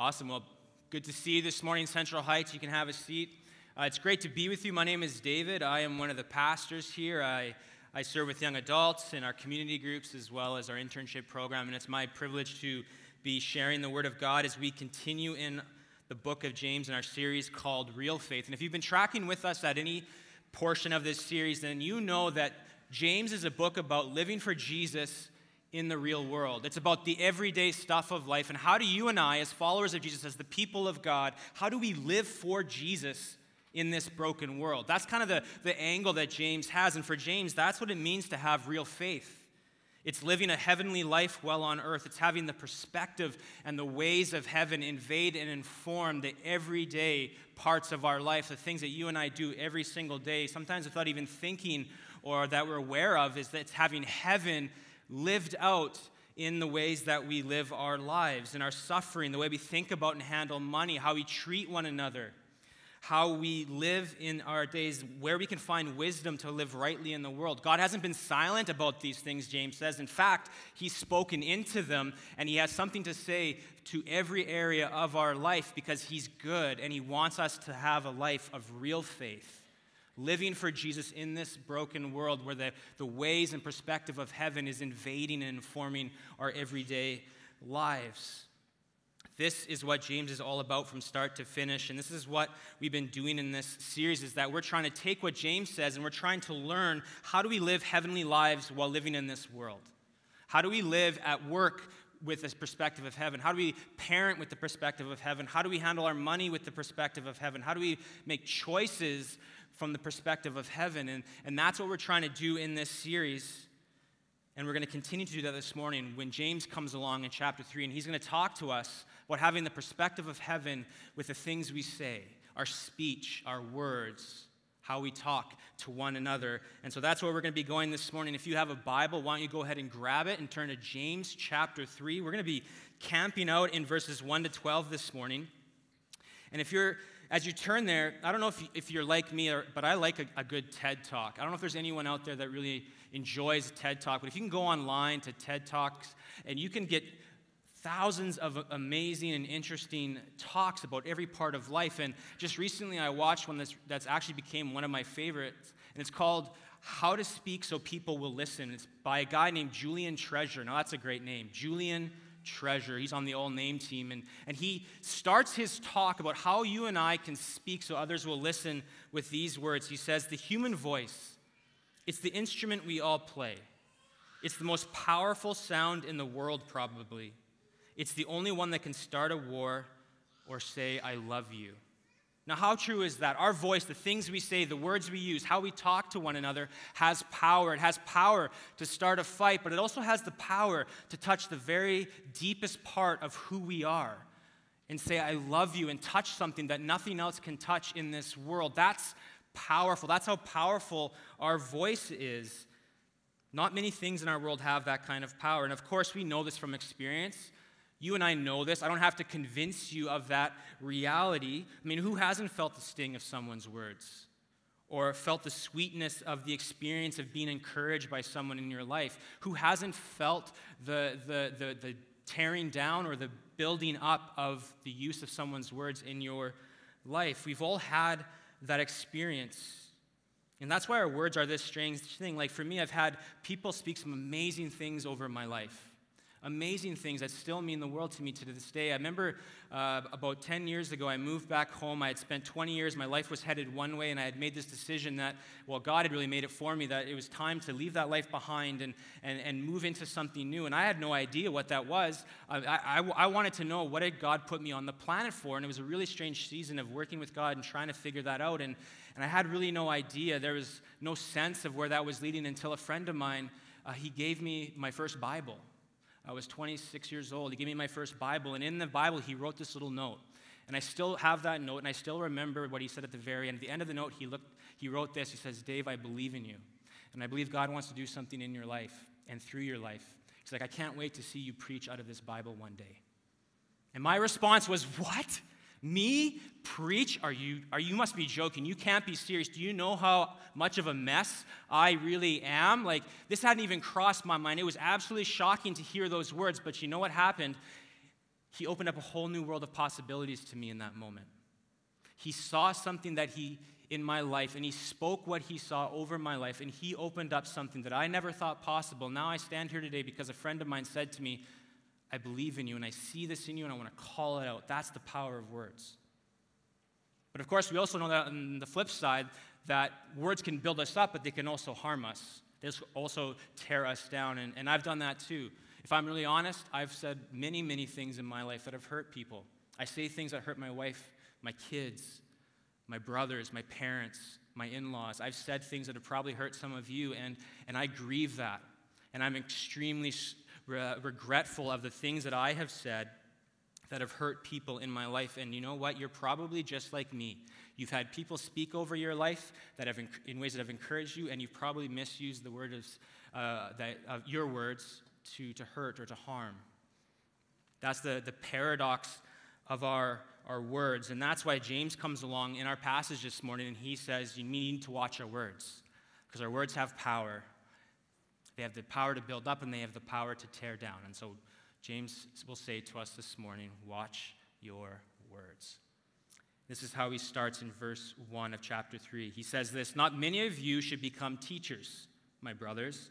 Awesome. Well, good to see you this morning, Central Heights. You can have a seat. Uh, it's great to be with you. My name is David. I am one of the pastors here. I, I serve with young adults in our community groups as well as our internship program, and it's my privilege to be sharing the Word of God as we continue in the book of James in our series called Real Faith. And if you've been tracking with us at any portion of this series, then you know that James is a book about living for Jesus in the real world. It's about the everyday stuff of life. And how do you and I, as followers of Jesus, as the people of God, how do we live for Jesus in this broken world? That's kind of the, the angle that James has. And for James, that's what it means to have real faith. It's living a heavenly life well on earth. It's having the perspective and the ways of heaven invade and inform the everyday parts of our life, the things that you and I do every single day, sometimes without even thinking or that we're aware of, is that it's having heaven lived out in the ways that we live our lives, in our suffering, the way we think about and handle money, how we treat one another, how we live in our days, where we can find wisdom to live rightly in the world. God hasn't been silent about these things, James says. In fact, He's spoken into them, and He has something to say to every area of our life because He's good and He wants us to have a life of real faith living for Jesus in this broken world where the, the ways and perspective of heaven is invading and informing our everyday lives. This is what James is all about from start to finish. And this is what we've been doing in this series is that we're trying to take what James says and we're trying to learn how do we live heavenly lives while living in this world? How do we live at work with this perspective of heaven? How do we parent with the perspective of heaven? How do we handle our money with the perspective of heaven? How do we make choices from the perspective of heaven. And, and that's what we're trying to do in this series. And we're going to continue to do that this morning when James comes along in chapter 3, and he's going to talk to us about having the perspective of heaven with the things we say, our speech, our words, how we talk to one another. And so that's where we're going to be going this morning. If you have a Bible, why don't you go ahead and grab it and turn to James chapter 3. We're going to be camping out in verses 1 to 12 this morning. And if you're as you turn there, I don't know if, if you're like me, or, but I like a, a, good TED Talk. I don't know if there's anyone out there that really enjoys a TED Talk, but if you can go online to TED Talks and you can get thousands of amazing and interesting talks about every part of life. And just recently, I watched one that's, that's actually became one of my favorites, and it's called How to Speak So People Will Listen. It's by a guy named Julian Treasure. Now, that's a great name. Julian treasure. He's on the all name team. And, and he starts his talk about how you and I can speak so others will listen with these words. He says, The human voice, it's the instrument we all play. It's the most powerful sound in the world, probably. It's the only one that can start a war or say, I love you. Now, how true is that? Our voice, the things we say, the words we use, how we talk to one another has power. It has power to start a fight, but it also has the power to touch the very deepest part of who we are and say, I love you, and touch something that nothing else can touch in this world. That's powerful. That's how powerful our voice is. Not many things in our world have that kind of power. And of course, we know this from experience. You and I know this. I don't have to convince you of that reality. I mean, who hasn't felt the sting of someone's words? Or felt the sweetness of the experience of being encouraged by someone in your life? Who hasn't felt the, the, the, the tearing down or the building up of the use of someone's words in your life? We've all had that experience. And that's why our words are this strange thing. Like for me, I've had people speak some amazing things over my life amazing things that still mean the world to me to this day. I remember uh, about 10 years ago, I moved back home. I had spent 20 years, my life was headed one way, and I had made this decision that, well, God had really made it for me, that it was time to leave that life behind and, and, and move into something new. And I had no idea what that was. I, I, I wanted to know what had God put me on the planet for, and it was a really strange season of working with God and trying to figure that out. And, and I had really no idea. There was no sense of where that was leading until a friend of mine, uh, he gave me my first Bible. I was 26 years old. He gave me my first Bible, and in the Bible, he wrote this little note. And I still have that note, and I still remember what he said at the very end. At the end of the note, he, looked, he wrote this. He says, Dave, I believe in you. And I believe God wants to do something in your life and through your life. He's like, I can't wait to see you preach out of this Bible one day. And my response was, What? Me preach? Are you, are you must be joking. You can't be serious. Do you know how much of a mess I really am? Like, this hadn't even crossed my mind. It was absolutely shocking to hear those words, but you know what happened? He opened up a whole new world of possibilities to me in that moment. He saw something that he in my life and he spoke what he saw over my life and he opened up something that I never thought possible. Now I stand here today because a friend of mine said to me, I believe in you and I see this in you and I want to call it out. That's the power of words. But of course, we also know that on the flip side, that words can build us up, but they can also harm us. They also tear us down. And, and I've done that too. If I'm really honest, I've said many, many things in my life that have hurt people. I say things that hurt my wife, my kids, my brothers, my parents, my in laws. I've said things that have probably hurt some of you, and, and I grieve that. And I'm extremely re- regretful of the things that I have said that have hurt people in my life. And you know what? You're probably just like me. You've had people speak over your life that have in ways that have encouraged you, and you've probably misused the word of, uh, that, of your words to, to hurt or to harm. That's the, the paradox of our, our words. And that's why James comes along in our passage this morning and he says, You need to watch our words because our words have power. They have the power to build up and they have the power to tear down. And so James will say to us this morning, Watch your words. This is how he starts in verse 1 of chapter 3. He says this Not many of you should become teachers, my brothers,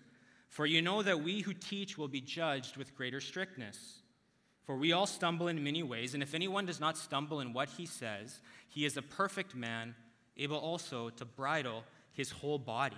for you know that we who teach will be judged with greater strictness. For we all stumble in many ways, and if anyone does not stumble in what he says, he is a perfect man, able also to bridle his whole body.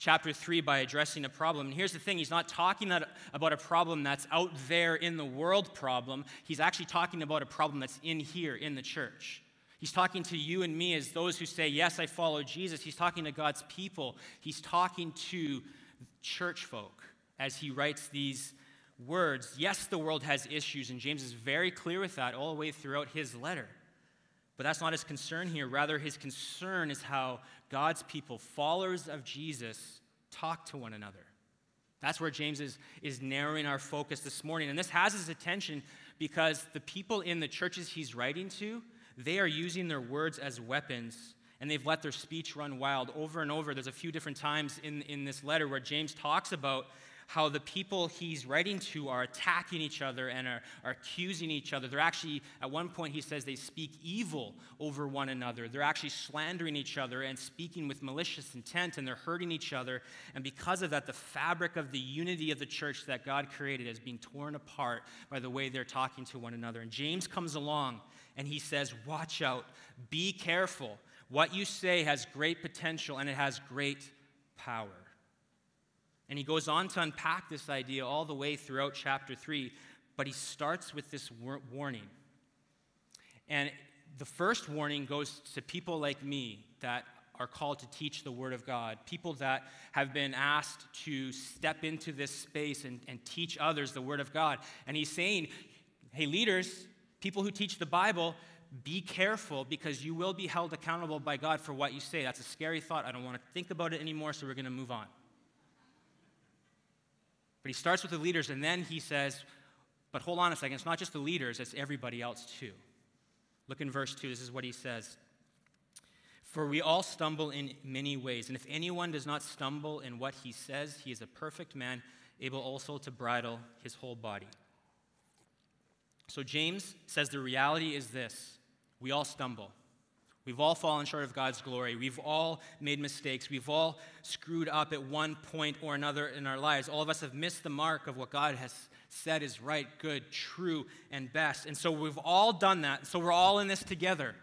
chapter 3 by addressing a problem. And here's the thing he's not talking about a problem that's out there in the world problem. He's actually talking about a problem that's in here in the church. He's talking to you and me as those who say, Yes, I follow Jesus. He's talking to God's people. He's talking to church folk as he writes these words. Yes, the world has issues, and James is very clear with that all the way throughout his letter. But that's not his concern here. Rather, his concern is how God's people, followers of Jesus, talk to one another. That's where James is, is narrowing our focus this morning. And this has his attention because the people in the churches he's writing to, they are using their words as weapons and they've let their speech run wild over and over. There's a few different times in, in this letter where James talks about how the people he's writing to are attacking each other and are, are accusing each other. They're actually, at one point, he says they speak evil over one another. They're actually slandering each other and speaking with malicious intent, and they're hurting each other. And because of that, the fabric of the unity of the church that God created is being torn apart by the way they're talking to one another. And James comes along and he says, Watch out, be careful. What you say has great potential and it has great power. And he goes on to unpack this idea all the way throughout chapter 3, but he starts with this warning. And the first warning goes to people like me that are called to teach the Word of God, people that have been asked to step into this space and, and teach others the Word of God. And he's saying, hey, leaders, people who teach the Bible, be careful because you will be held accountable by God for what you say. That's a scary thought. I don't want to think about it anymore, so we're going to move on. But he starts with the leaders and then he says, but hold on a second, it's not just the leaders, it's everybody else too. Look in verse 2, this is what he says. For we all stumble in many ways, and if anyone does not stumble in what he says, he is a perfect man, able also to bridle his whole body. So James says the reality is this we all stumble. We've all fallen short of God's glory. We've all made mistakes. We've all screwed up at one point or another in our lives. All of us have missed the mark of what God has said is right, good, true, and best. And so we've all done that. So we're all in this together.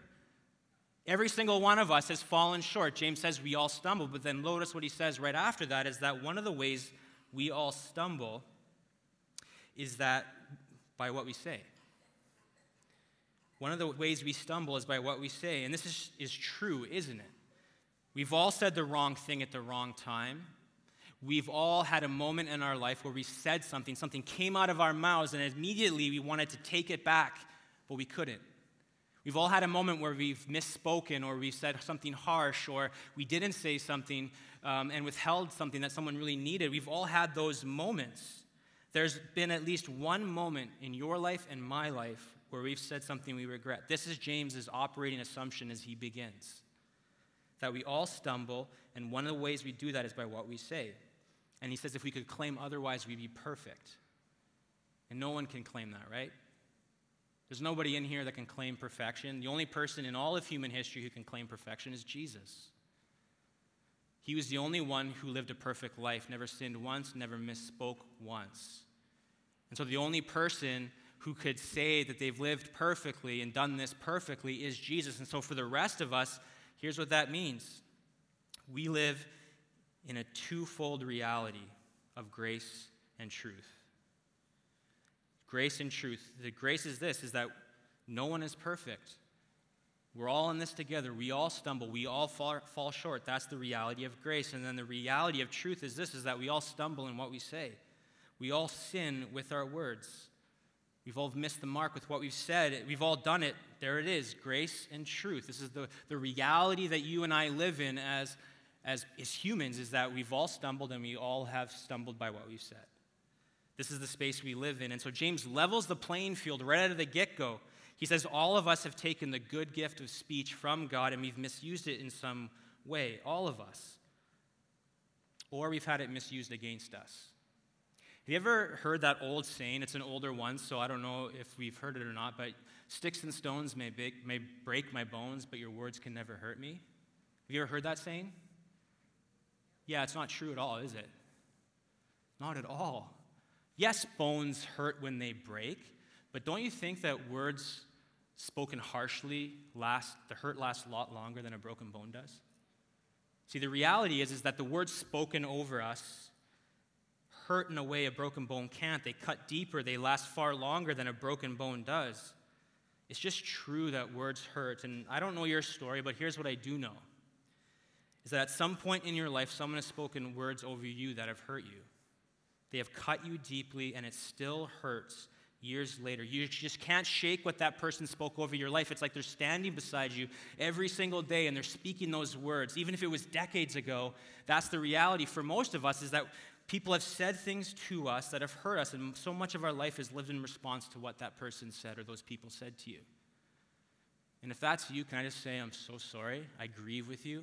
Every single one of us has fallen short. James says we all stumble, but then notice what he says right after that is that one of the ways we all stumble is that by what we say. One of the ways we stumble is by what we say. And this is, is true, isn't it? We've all said the wrong thing at the wrong time. We've all had a moment in our life where we said something, something came out of our mouths, and immediately we wanted to take it back, but we couldn't. We've all had a moment where we've misspoken or we've said something harsh or we didn't say something um, and withheld something that someone really needed. We've all had those moments. There's been at least one moment in your life and my life where we've said something we regret. This is James's operating assumption as he begins that we all stumble, and one of the ways we do that is by what we say. And he says if we could claim otherwise, we'd be perfect. And no one can claim that, right? There's nobody in here that can claim perfection. The only person in all of human history who can claim perfection is Jesus. He was the only one who lived a perfect life, never sinned once, never misspoke once. And so the only person who could say that they've lived perfectly and done this perfectly is Jesus. And so for the rest of us, here's what that means we live in a twofold reality of grace and truth. Grace and truth. The grace is this is that no one is perfect. We're all in this together. We all stumble. We all fall, fall short. That's the reality of grace. And then the reality of truth is this is that we all stumble in what we say. We all sin with our words. We've all missed the mark with what we've said. We've all done it. There it is grace and truth. This is the, the reality that you and I live in as, as, as humans, is that we've all stumbled and we all have stumbled by what we've said. This is the space we live in. And so James levels the playing field right out of the get go. He says, All of us have taken the good gift of speech from God and we've misused it in some way. All of us. Or we've had it misused against us. Have you ever heard that old saying? It's an older one, so I don't know if we've heard it or not, but sticks and stones may, break, may break my bones, but your words can never hurt me. Have you ever heard that saying? Yeah, it's not true at all, is it? Not at all. Yes, bones hurt when they break, but don't you think that words spoken harshly last, the hurt lasts a lot longer than a broken bone does? See, the reality is, is that the words spoken over us hurt in a way a broken bone can't. They cut deeper, they last far longer than a broken bone does. It's just true that words hurt. And I don't know your story, but here's what I do know is that at some point in your life, someone has spoken words over you that have hurt you. They have cut you deeply, and it still hurts years later. You just can't shake what that person spoke over your life. It's like they're standing beside you every single day and they're speaking those words. Even if it was decades ago, that's the reality for most of us is that People have said things to us that have hurt us, and so much of our life is lived in response to what that person said or those people said to you. And if that's you, can I just say, I'm so sorry? I grieve with you.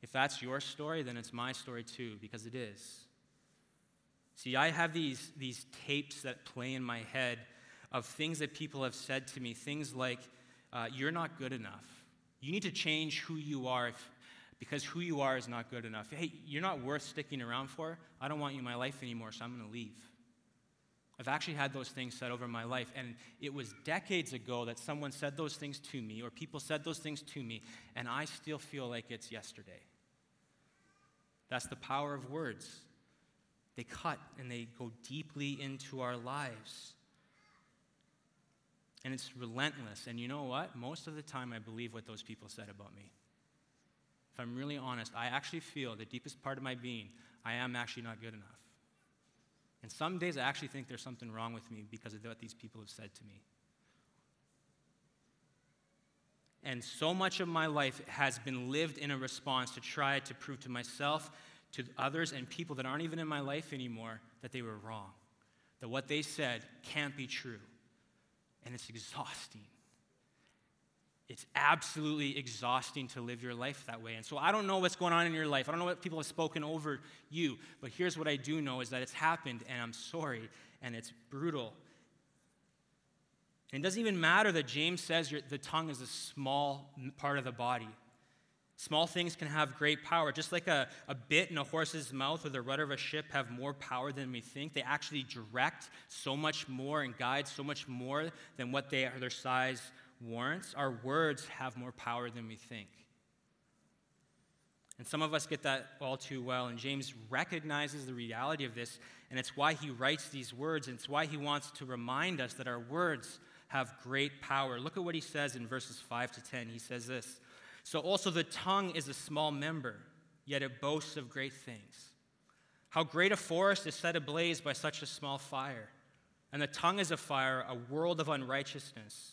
If that's your story, then it's my story too, because it is. See, I have these, these tapes that play in my head of things that people have said to me, things like, uh, You're not good enough. You need to change who you are if, because who you are is not good enough. Hey, you're not worth sticking around for. I don't want you in my life anymore, so I'm going to leave. I've actually had those things said over my life, and it was decades ago that someone said those things to me, or people said those things to me, and I still feel like it's yesterday. That's the power of words. They cut and they go deeply into our lives. And it's relentless. And you know what? Most of the time, I believe what those people said about me if I'm really honest, I actually feel the deepest part of my being, I am actually not good enough. And some days I actually think there's something wrong with me because of what these people have said to me. And so much of my life has been lived in a response to try to prove to myself, to others, and people that aren't even in my life anymore that they were wrong. That what they said can't be true. And it's exhausting it's absolutely exhausting to live your life that way. And so I don't know what's going on in your life. I don't know what people have spoken over you. But here's what I do know is that it's happened and I'm sorry and it's brutal. And it doesn't even matter that James says the tongue is a small part of the body. Small things can have great power. Just like a, a bit in a horse's mouth or the rudder of a ship have more power than we think, they actually direct so much more and guide so much more than what they, are their size warrants, our words have more power than we think. And some of us get that all too well. And James recognizes the reality of this, and it's why he writes these words, and it's why he wants to remind us that our words have great power. Look at what he says in verses 5 to 10. He says this So also the tongue is a small member, yet it boasts of great things. How great a forest is set ablaze by such a small fire. And the tongue is a fire, a world of unrighteousness.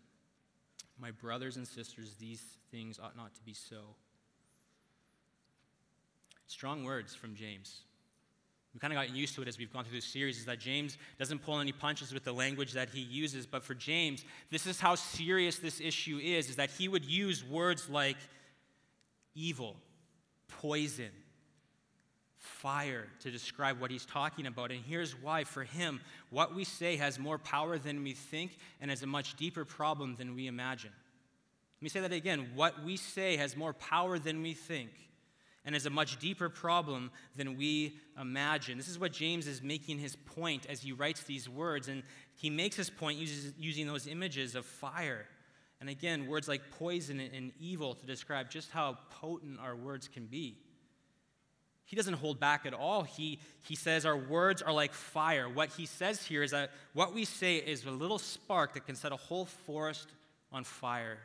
My brothers and sisters, these things ought not to be so. Strong words from James. We kind of got used to it as we've gone through this series is that James doesn't pull any punches with the language that he uses, but for James, this is how serious this issue is, is that he would use words like evil, poison, fire to describe what he's talking about. And here's why for him, what we say has more power than we think and is a much deeper problem than we imagine. Let me say that again. What we say has more power than we think and is a much deeper problem than we imagine. This is what James is making his point as he writes these words. And he makes his point using those images of fire. And again, words like poison and evil to describe just how potent our words can be. He doesn't hold back at all. He, he says our words are like fire. What he says here is that what we say is a little spark that can set a whole forest on fire.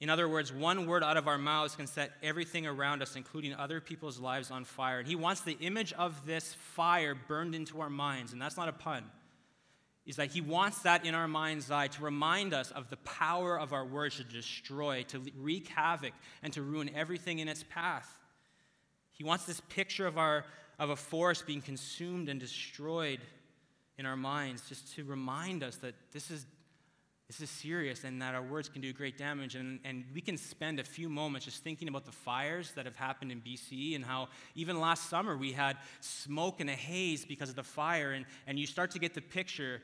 In other words, one word out of our mouths can set everything around us, including other people's lives, on fire. And he wants the image of this fire burned into our minds, and that's not a pun. Is that he wants that in our mind's eye to remind us of the power of our words to destroy, to wreak havoc, and to ruin everything in its path. He wants this picture of, our, of a forest being consumed and destroyed in our minds just to remind us that this is, this is serious and that our words can do great damage. And, and we can spend a few moments just thinking about the fires that have happened in BC and how even last summer we had smoke and a haze because of the fire. And, and you start to get the picture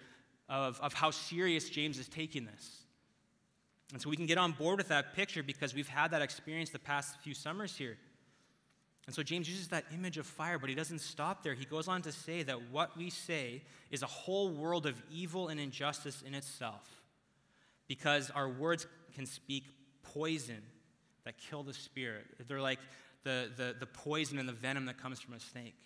of, of how serious James is taking this. And so we can get on board with that picture because we've had that experience the past few summers here. And so James uses that image of fire, but he doesn't stop there. He goes on to say that what we say is a whole world of evil and injustice in itself, because our words can speak poison that kill the spirit. They're like the, the, the poison and the venom that comes from a snake.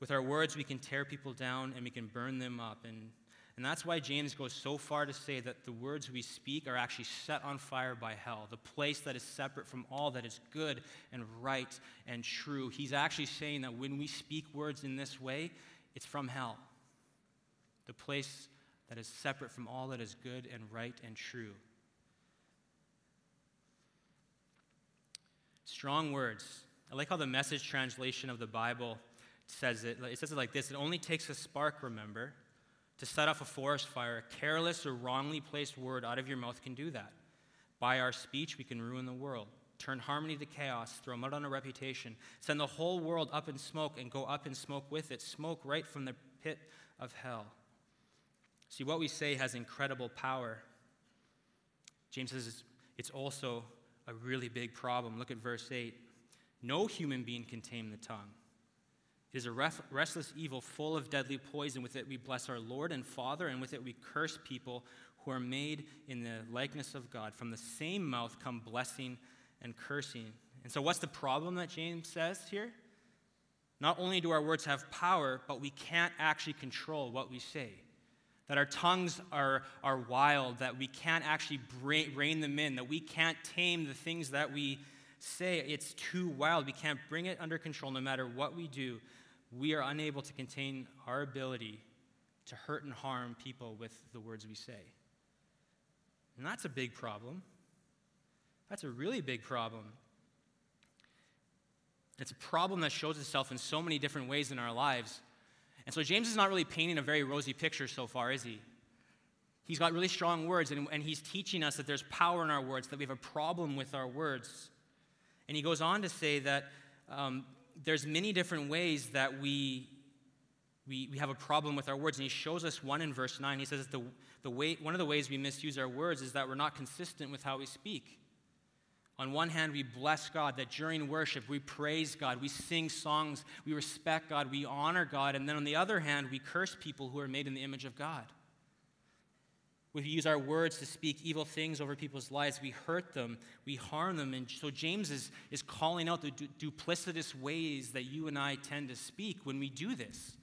With our words, we can tear people down and we can burn them up. And and that's why James goes so far to say that the words we speak are actually set on fire by hell, the place that is separate from all that is good and right and true. He's actually saying that when we speak words in this way, it's from hell, the place that is separate from all that is good and right and true. Strong words. I like how the message translation of the Bible says it. It says it like this It only takes a spark, remember to set off a forest fire, a careless or wrongly placed word out of your mouth can do that. By our speech, we can ruin the world, turn harmony to chaos, throw mud on a reputation, send the whole world up in smoke and go up in smoke with it, smoke right from the pit of hell. See, what we say has incredible power. James says it's also a really big problem. Look at verse 8. No human being can tame the tongue. It is a restless evil full of deadly poison. With it we bless our Lord and Father, and with it we curse people who are made in the likeness of God. From the same mouth come blessing and cursing. And so, what's the problem that James says here? Not only do our words have power, but we can't actually control what we say. That our tongues are, are wild, that we can't actually rein them in, that we can't tame the things that we say. It's too wild. We can't bring it under control no matter what we do we are unable to contain our ability to hurt and harm people with the words we say. And that's a big problem. That's a really big problem. It's a problem that shows itself in so many different ways in our lives. And so James is not really painting a very rosy picture so far, is he? He's got really strong words, and, and he's teaching us that there's power in our words, that we have a problem with our words. And he goes on to say that um, there's many different ways that we, we, we have a problem with our words. And he shows us one in verse 9. He says the, the way, one of the ways we misuse our words is that we're not consistent with how we speak. On one hand, we bless God, that during worship we praise God, we sing songs, we respect God, we honor God. And then on the other hand, we curse people who are made in the image of God. We use our words to speak evil things over people's lives. We hurt them, we harm them. And so James is, is calling out the du- duplicitous ways that you and I tend to speak when we do this.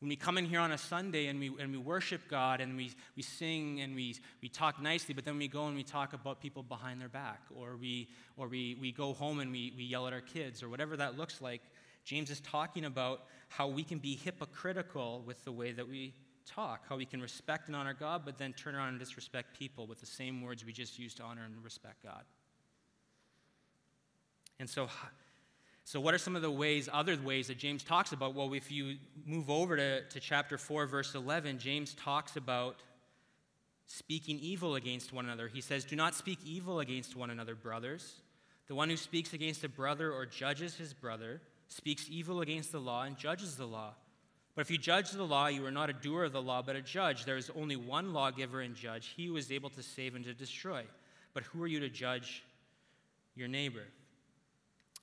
When we come in here on a Sunday and we, and we worship God and we, we sing and we, we talk nicely, but then we go and we talk about people behind their back, or we, or we, we go home and we, we yell at our kids, or whatever that looks like, James is talking about how we can be hypocritical with the way that we talk, how we can respect and honor God, but then turn around and disrespect people with the same words we just used to honor and respect God. And so, so what are some of the ways, other ways that James talks about? Well, if you move over to, to chapter 4, verse 11, James talks about speaking evil against one another. He says, Do not speak evil against one another, brothers. The one who speaks against a brother or judges his brother speaks evil against the law and judges the law. But if you judge the law, you are not a doer of the law, but a judge. There is only one lawgiver and judge, he who is able to save and to destroy. But who are you to judge your neighbor?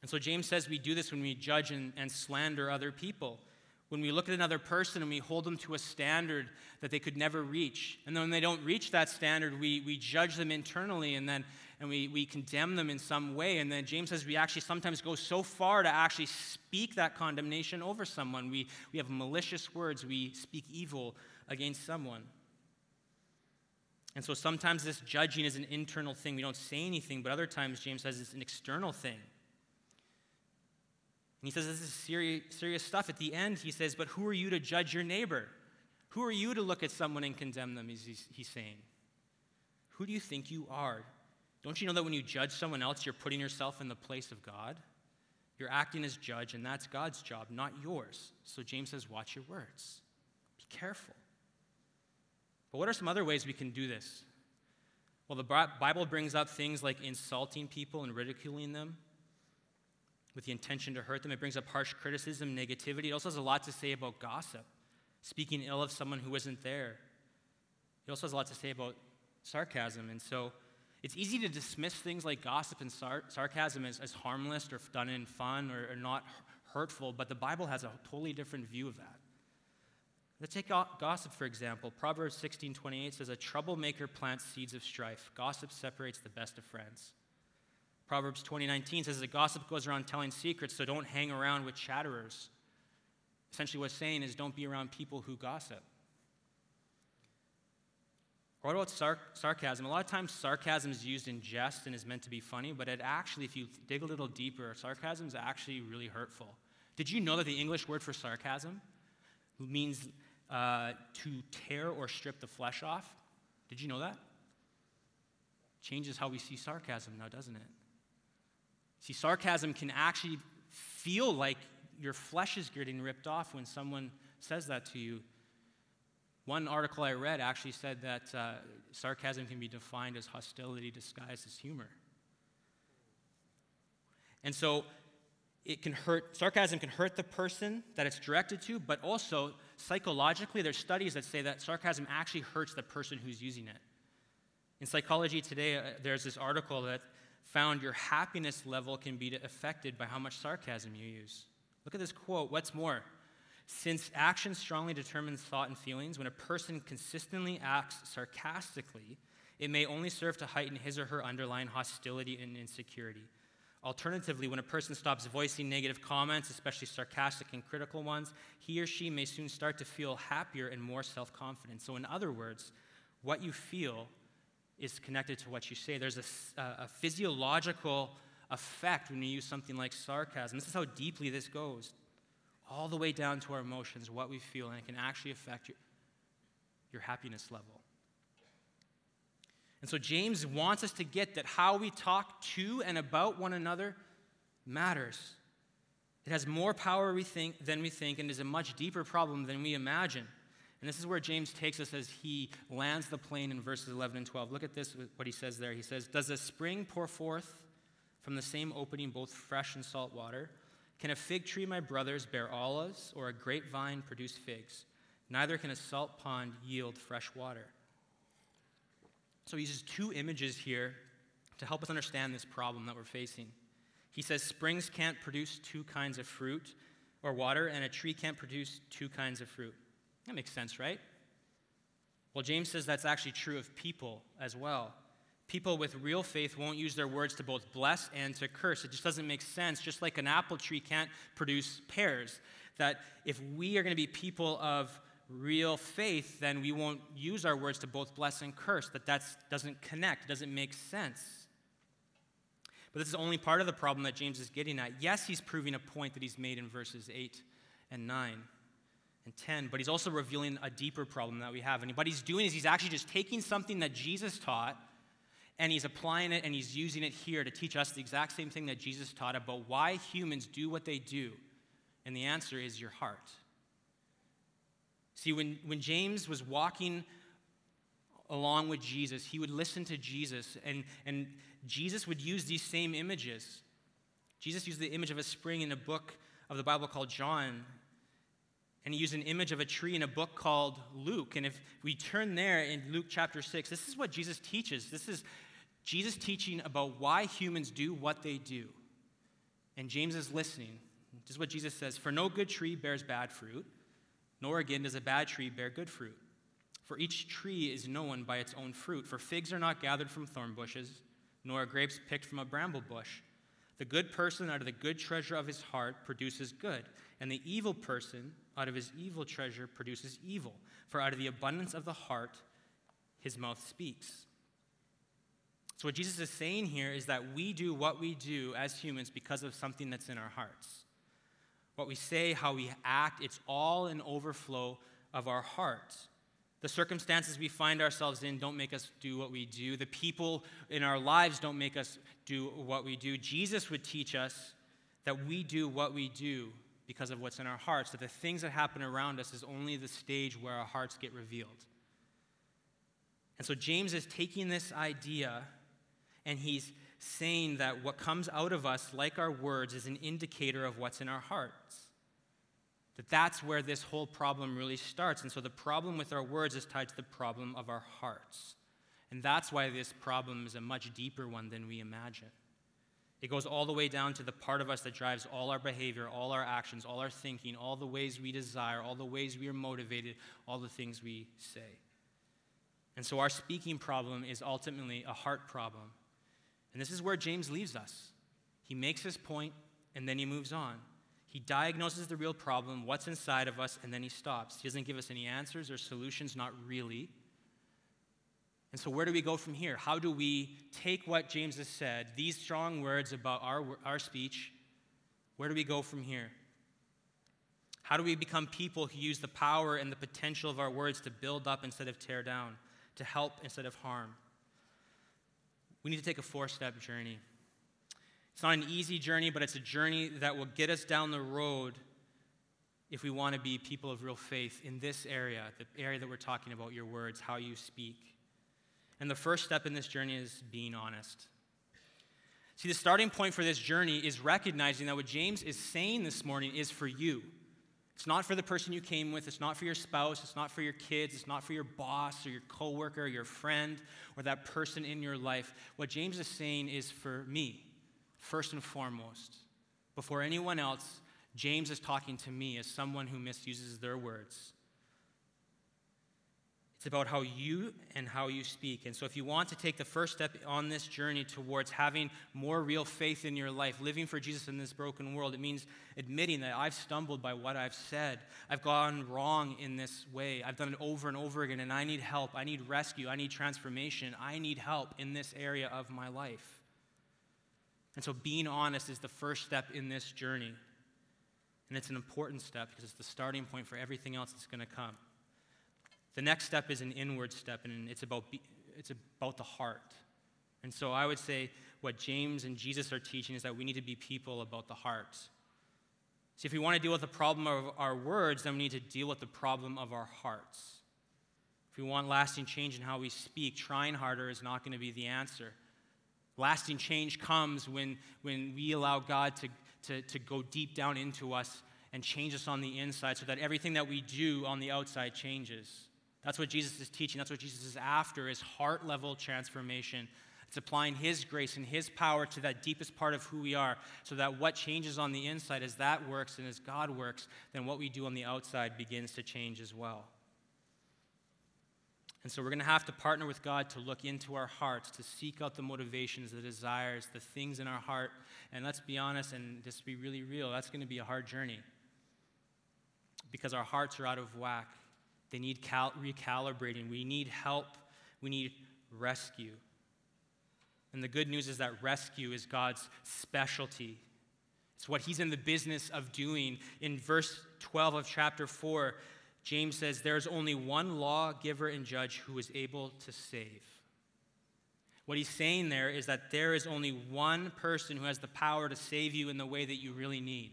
And so James says we do this when we judge and, and slander other people. When we look at another person and we hold them to a standard that they could never reach. And then when they don't reach that standard, we, we judge them internally and then and we, we condemn them in some way. And then James says we actually sometimes go so far to actually speak that condemnation over someone. We, we have malicious words, we speak evil against someone. And so sometimes this judging is an internal thing. We don't say anything, but other times James says it's an external thing. And he says this is serious, serious stuff. At the end, he says, But who are you to judge your neighbor? Who are you to look at someone and condemn them? He's, he's saying. Who do you think you are? Don't you know that when you judge someone else, you're putting yourself in the place of God? You're acting as judge, and that's God's job, not yours. So James says, watch your words. Be careful. But what are some other ways we can do this? Well, the Bible brings up things like insulting people and ridiculing them with the intention to hurt them. It brings up harsh criticism, negativity. It also has a lot to say about gossip, speaking ill of someone who isn't there. It also has a lot to say about sarcasm. And so it's easy to dismiss things like gossip and sar- sarcasm as, as, harmless or done in fun or, or, not hurtful, but the Bible has a totally different view of that. Let's take gossip, for example. Proverbs 16:28 says, "A troublemaker plants seeds of strife. Gossip separates the best of friends." Proverbs 20:19 says, "A gossip goes around telling secrets, so don't hang around with chatterers." Essentially, what's saying is, don't be around people who gossip. What about sar- sarcasm? A lot of times, sarcasm is used in jest and is meant to be funny, but it actually, if you dig a little deeper, sarcasm is actually really hurtful. Did you know that the English word for sarcasm means uh, to tear or strip the flesh off? Did you know that? Changes how we see sarcasm now, doesn't it? See, sarcasm can actually feel like your flesh is getting ripped off when someone says that to you. One article I read actually said that uh, sarcasm can be defined as hostility disguised as humor. And so it can hurt, sarcasm can hurt the person that it's directed to, but also psychologically, there's studies that say that sarcasm actually hurts the person who's using it. In Psychology Today, uh, there's this article that found your happiness level can be affected by how much sarcasm you use. Look at this quote What's more, since action strongly determines thought and feelings, when a person consistently acts sarcastically, it may only serve to heighten his or her underlying hostility and insecurity. Alternatively, when a person stops voicing negative comments, especially sarcastic and critical ones, he or she may soon start to feel happier and more self confident. So, in other words, what you feel is connected to what you say. There's a, a, physiological effect when you use something like sarcasm. This is how deeply this goes all the way down to our emotions, what we feel, and it can actually affect your, your happiness level. And so James wants us to get that how we talk to and about one another matters. It has more power we think, than we think and is a much deeper problem than we imagine. And this is where James takes us as he lands the plane in verses 11 and 12. Look at this, what he says there. He says, Does a spring pour forth from the same opening both fresh and salt water? Can a fig tree, my brothers, bear olives, or a grapevine produce figs? Neither can a salt pond yield fresh water. So he uses two images here to help us understand this problem that we're facing. He says springs can't produce two kinds of fruit or water, and a tree can't produce two kinds of fruit. That makes sense, right? Well, James says that's actually true of people as well. People with real faith won't use their words to both bless and to curse. It just doesn't make sense. Just like an apple tree can't produce pears, that if we are going to be people of real faith, then we won't use our words to both bless and curse. That that doesn't connect, doesn't make sense. But this is only part of the problem that James is getting at. Yes, he's proving a point that he's made in verses 8 and 9 and 10, but he's also revealing a deeper problem that we have. And what he's doing is he's actually just taking something that Jesus taught and he's applying it and he's using it here to teach us the exact same thing that Jesus taught about why humans do what they do. And the answer is your heart. See, when, when James was walking along with Jesus, he would listen to Jesus, and, and Jesus would use these same images. Jesus used the image of a spring in a book of the Bible called John, and he used an image of a tree in a book called Luke. And if we turn there in Luke chapter 6, this is what Jesus teaches. This is Jesus teaching about why humans do what they do. And James is listening. This is what Jesus says For no good tree bears bad fruit, nor again does a bad tree bear good fruit. For each tree is known by its own fruit. For figs are not gathered from thorn bushes, nor are grapes picked from a bramble bush. The good person out of the good treasure of his heart produces good, and the evil person out of his evil treasure produces evil. For out of the abundance of the heart, his mouth speaks. So, what Jesus is saying here is that we do what we do as humans because of something that's in our hearts. What we say, how we act, it's all an overflow of our hearts. The circumstances we find ourselves in don't make us do what we do. The people in our lives don't make us do what we do. Jesus would teach us that we do what we do because of what's in our hearts, that the things that happen around us is only the stage where our hearts get revealed. And so James is taking this idea and he's saying that what comes out of us, like our words, is an indicator of what's in our hearts. That that's where this whole problem really starts. And so the problem with our words is tied to the problem of our hearts. And that's why this problem is a much deeper one than we imagine. It goes all the way down to the part of us that drives all our behavior, all our actions, all our thinking, all the ways we desire, all the ways we are motivated, all the things we say. And so our speaking problem is ultimately a heart problem. And this is where James leaves us. He makes his point and then he moves on. He diagnoses the real problem, what's inside of us, and then he stops. He doesn't give us any answers or solutions, not really. And so, where do we go from here? How do we take what James has said, these strong words about our, our speech, where do we go from here? How do we become people who use the power and the potential of our words to build up instead of tear down, to help instead of harm? We need to take a four step journey. It's not an easy journey, but it's a journey that will get us down the road if we want to be people of real faith in this area, the area that we're talking about, your words, how you speak. And the first step in this journey is being honest. See, the starting point for this journey is recognizing that what James is saying this morning is for you. It's not for the person you came with, it's not for your spouse, it's not for your kids, it's not for your boss or your coworker or your friend or that person in your life. What James is saying is for me, first and foremost. Before anyone else, James is talking to me as someone who misuses their words. It's about how you and how you speak. And so, if you want to take the first step on this journey towards having more real faith in your life, living for Jesus in this broken world, it means admitting that I've stumbled by what I've said. I've gone wrong in this way. I've done it over and over again, and I need help. I need rescue. I need transformation. I need help in this area of my life. And so, being honest is the first step in this journey. And it's an important step because it's the starting point for everything else that's going to come. The next step is an inward step, and it's about, be, it's about the heart. And so I would say what James and Jesus are teaching is that we need to be people about the heart. See, if we want to deal with the problem of our words, then we need to deal with the problem of our hearts. If we want lasting change in how we speak, trying harder is not going to be the answer. Lasting change comes when, when we allow God to, to, to go deep down into us and change us on the inside so that everything that we do on the outside changes. That's what Jesus is teaching. That's what Jesus is after is heart level transformation. It's applying his grace and his power to that deepest part of who we are so that what changes on the inside as that works and as God works, then what we do on the outside begins to change as well. And so we're going to have to partner with God to look into our hearts, to seek out the motivations, the desires, the things in our heart. And let's be honest and just be really real, that's going to be a hard journey because our hearts are out of whack. They need cal- recalibrating. We need help. We need rescue. And the good news is that rescue is God's specialty. It's what he's in the business of doing. In verse 12 of chapter 4, James says, There's only one lawgiver and judge who is able to save. What he's saying there is that there is only one person who has the power to save you in the way that you really need.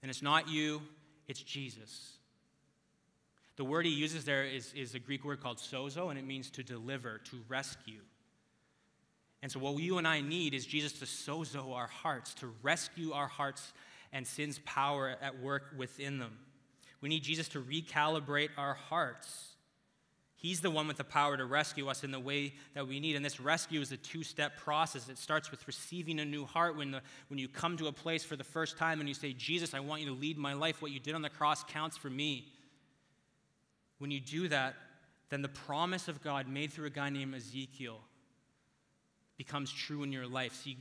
And it's not you, it's Jesus. The word he uses there is, is a Greek word called sozo, and it means to deliver, to rescue. And so, what you and I need is Jesus to sozo our hearts, to rescue our hearts and sin's power at work within them. We need Jesus to recalibrate our hearts. He's the one with the power to rescue us in the way that we need. And this rescue is a two step process. It starts with receiving a new heart. When, the, when you come to a place for the first time and you say, Jesus, I want you to lead my life. What you did on the cross counts for me. When you do that, then the promise of God made through a guy named Ezekiel becomes true in your life. See,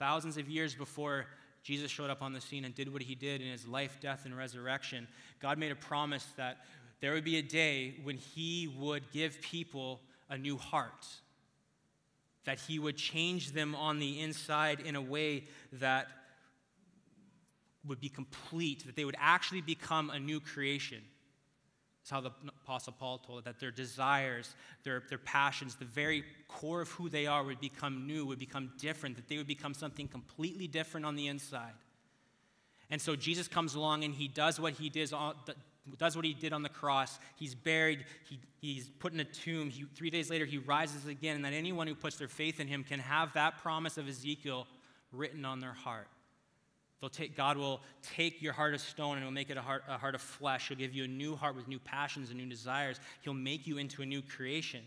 thousands of years before Jesus showed up on the scene and did what he did in his life, death, and resurrection, God made a promise that there would be a day when he would give people a new heart, that he would change them on the inside in a way that would be complete, that they would actually become a new creation. It's how the Apostle Paul told it that their desires, their, their passions, the very core of who they are would become new, would become different, that they would become something completely different on the inside. And so Jesus comes along and he does what he did, does what he did on the cross. He's buried, he, he's put in a tomb. He, three days later, he rises again, and that anyone who puts their faith in him can have that promise of Ezekiel written on their heart. They'll take, God will take your heart of stone and he'll make it a heart, a heart of flesh. He'll give you a new heart with new passions and new desires. He'll make you into a new creation.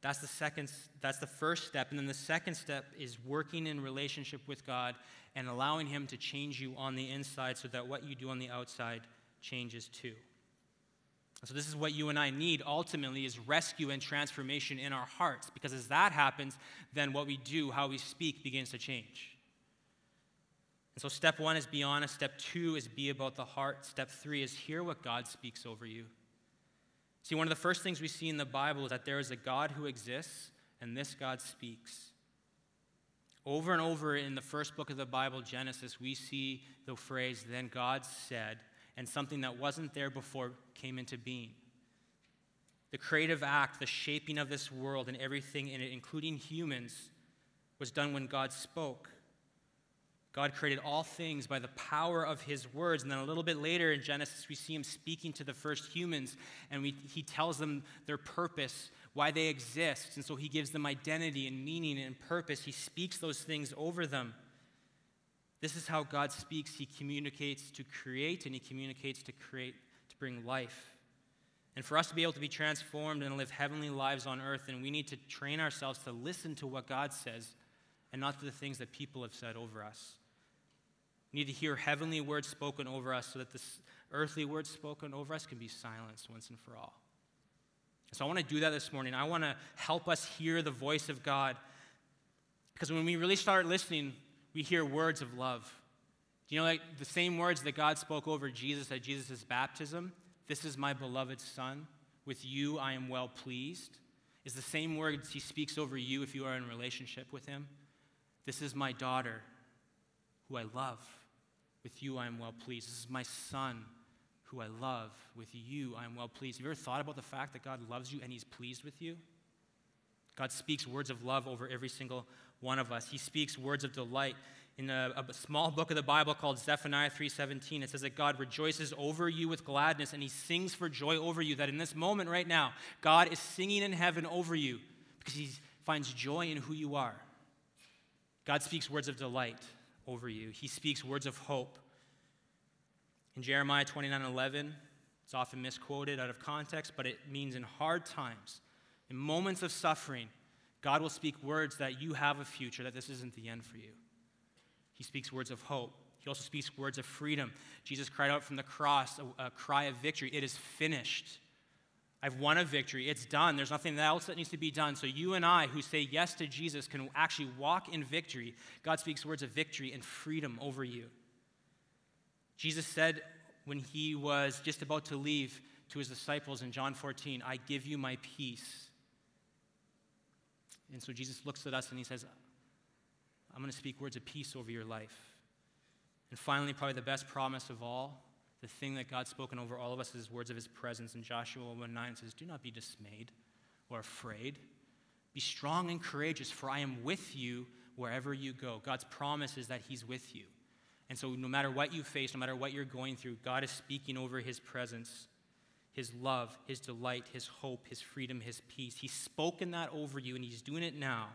That's the second, that's the first step. And then the second step is working in relationship with God and allowing Him to change you on the inside so that what you do on the outside changes too. So, this is what you and I need ultimately is rescue and transformation in our hearts. Because as that happens, then what we do, how we speak, begins to change. And so, step one is be honest. Step two is be about the heart. Step three is hear what God speaks over you. See, one of the first things we see in the Bible is that there is a God who exists, and this God speaks. Over and over in the first book of the Bible, Genesis, we see the phrase, then God said, and something that wasn't there before came into being. The creative act, the shaping of this world and everything in it, including humans, was done when God spoke. God created all things by the power of his words. And then a little bit later in Genesis, we see him speaking to the first humans, and we, he tells them their purpose, why they exist. And so he gives them identity and meaning and purpose. He speaks those things over them. This is how God speaks. He communicates to create, and he communicates to create, to bring life. And for us to be able to be transformed and live heavenly lives on earth, and we need to train ourselves to listen to what God says and not to the things that people have said over us. We need to hear heavenly words spoken over us so that the earthly words spoken over us can be silenced once and for all. So I want to do that this morning. I want to help us hear the voice of God. Because when we really start listening, we hear words of love. Do you know, like the same words that God spoke over Jesus at Jesus' baptism? This is my beloved Son. With you I am well pleased. Is the same words he speaks over you if you are in relationship with him. This is my daughter who I love. With you I am well pleased. This is my son who I love. With you I am well pleased. Have you ever thought about the fact that God loves you and he's pleased with you? God speaks words of love over every single one of us. He speaks words of delight. In a, a small book of the Bible called Zephaniah 3:17, it says that God rejoices over you with gladness and he sings for joy over you. That in this moment right now, God is singing in heaven over you because he finds joy in who you are. God speaks words of delight over you. He speaks words of hope. In Jeremiah 29 11, it's often misquoted out of context, but it means in hard times, in moments of suffering, God will speak words that you have a future, that this isn't the end for you. He speaks words of hope. He also speaks words of freedom. Jesus cried out from the cross a, a cry of victory It is finished. I've won a victory. It's done. There's nothing else that needs to be done. So you and I, who say yes to Jesus, can actually walk in victory. God speaks words of victory and freedom over you. Jesus said when he was just about to leave to his disciples in John 14, I give you my peace. And so Jesus looks at us and he says, I'm going to speak words of peace over your life. And finally, probably the best promise of all, the thing that God's spoken over all of us is words of his presence. In Joshua 1 9 says, Do not be dismayed or afraid. Be strong and courageous, for I am with you wherever you go. God's promise is that he's with you. And so, no matter what you face, no matter what you're going through, God is speaking over his presence, his love, his delight, his hope, his freedom, his peace. He's spoken that over you, and he's doing it now.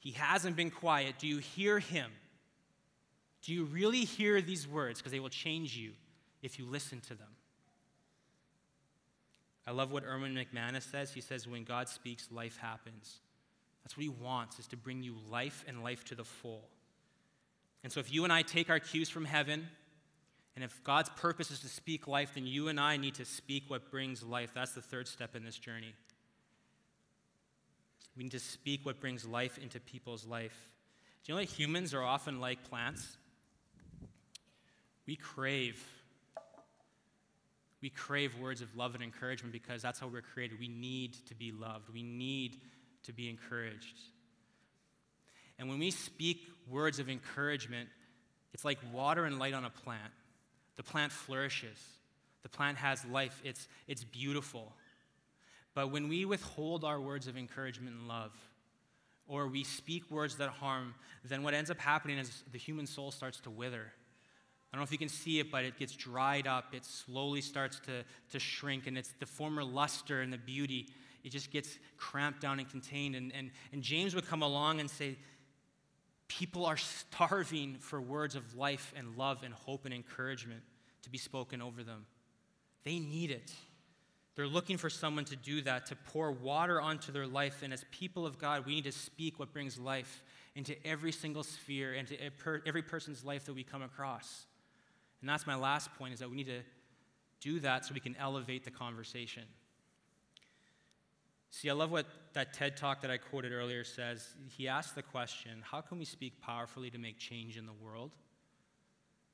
He hasn't been quiet. Do you hear him? Do you really hear these words? Because they will change you if you listen to them. I love what Erwin McManus says. He says, When God speaks, life happens. That's what he wants, is to bring you life and life to the full. And so if you and I take our cues from heaven, and if God's purpose is to speak life, then you and I need to speak what brings life. That's the third step in this journey. We need to speak what brings life into people's life. Do you know that humans are often like plants? We crave. We crave words of love and encouragement because that's how we're created. We need to be loved. We need to be encouraged. And when we speak words of encouragement, it's like water and light on a plant. The plant flourishes, the plant has life, it's, it's beautiful. But when we withhold our words of encouragement and love, or we speak words that harm, then what ends up happening is the human soul starts to wither. I don't know if you can see it, but it gets dried up. It slowly starts to, to shrink, and it's the former luster and the beauty. It just gets cramped down and contained. And, and, and James would come along and say, People are starving for words of life and love and hope and encouragement to be spoken over them. They need it. They're looking for someone to do that, to pour water onto their life. And as people of God, we need to speak what brings life into every single sphere and to every person's life that we come across. And that's my last point is that we need to do that so we can elevate the conversation. See, I love what that TED talk that I quoted earlier says. He asked the question how can we speak powerfully to make change in the world?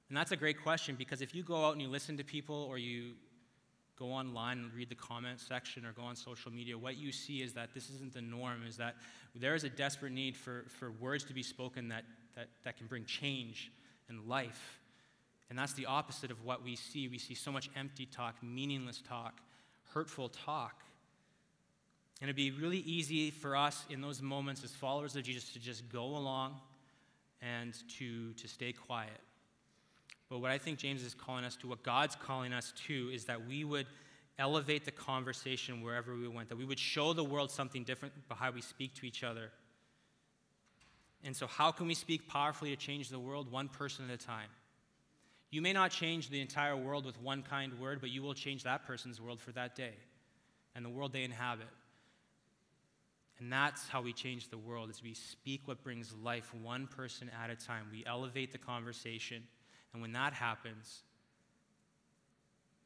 And that's a great question because if you go out and you listen to people or you go online and read the comment section or go on social media, what you see is that this isn't the norm, is that there is a desperate need for, for words to be spoken that, that, that can bring change and life. And that's the opposite of what we see. We see so much empty talk, meaningless talk, hurtful talk. And it'd be really easy for us in those moments as followers of Jesus to just go along and to, to stay quiet. But what I think James is calling us to, what God's calling us to, is that we would elevate the conversation wherever we went, that we would show the world something different by how we speak to each other. And so, how can we speak powerfully to change the world? One person at a time. You may not change the entire world with one kind word, but you will change that person's world for that day and the world they inhabit. And that's how we change the world is we speak what brings life one person at a time. We elevate the conversation. And when that happens,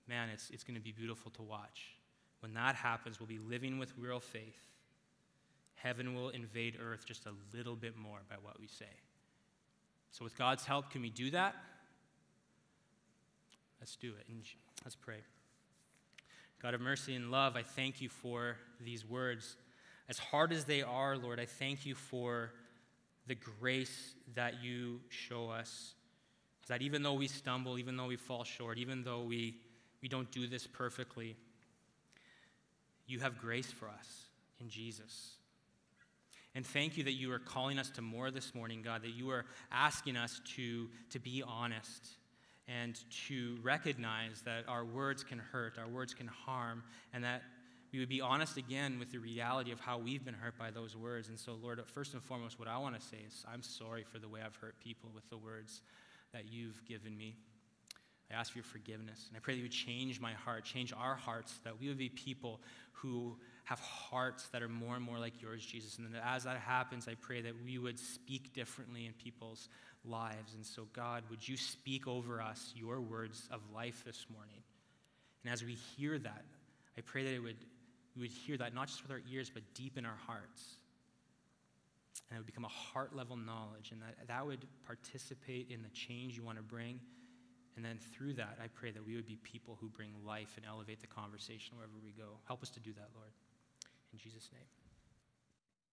man, it's, it's going to be beautiful to watch. When that happens, we'll be living with real faith. Heaven will invade earth just a little bit more by what we say. So, with God's help, can we do that? Let's do it. And let's pray. God of mercy and love, I thank you for these words. As hard as they are, Lord, I thank you for the grace that you show us. That even though we stumble, even though we fall short, even though we, we don't do this perfectly, you have grace for us in Jesus. And thank you that you are calling us to more this morning, God, that you are asking us to, to be honest and to recognize that our words can hurt, our words can harm, and that we would be honest again with the reality of how we've been hurt by those words. And so, Lord, first and foremost, what I want to say is I'm sorry for the way I've hurt people with the words that you've given me. I ask for your forgiveness. And I pray that you would change my heart, change our hearts, that we would be people who have hearts that are more and more like yours, Jesus. And that as that happens, I pray that we would speak differently in people's lives. And so, God, would you speak over us your words of life this morning? And as we hear that, I pray that it would, we would hear that not just with our ears, but deep in our hearts. And it would become a heart level knowledge, and that, that would participate in the change you want to bring. And then through that, I pray that we would be people who bring life and elevate the conversation wherever we go. Help us to do that, Lord. In Jesus' name.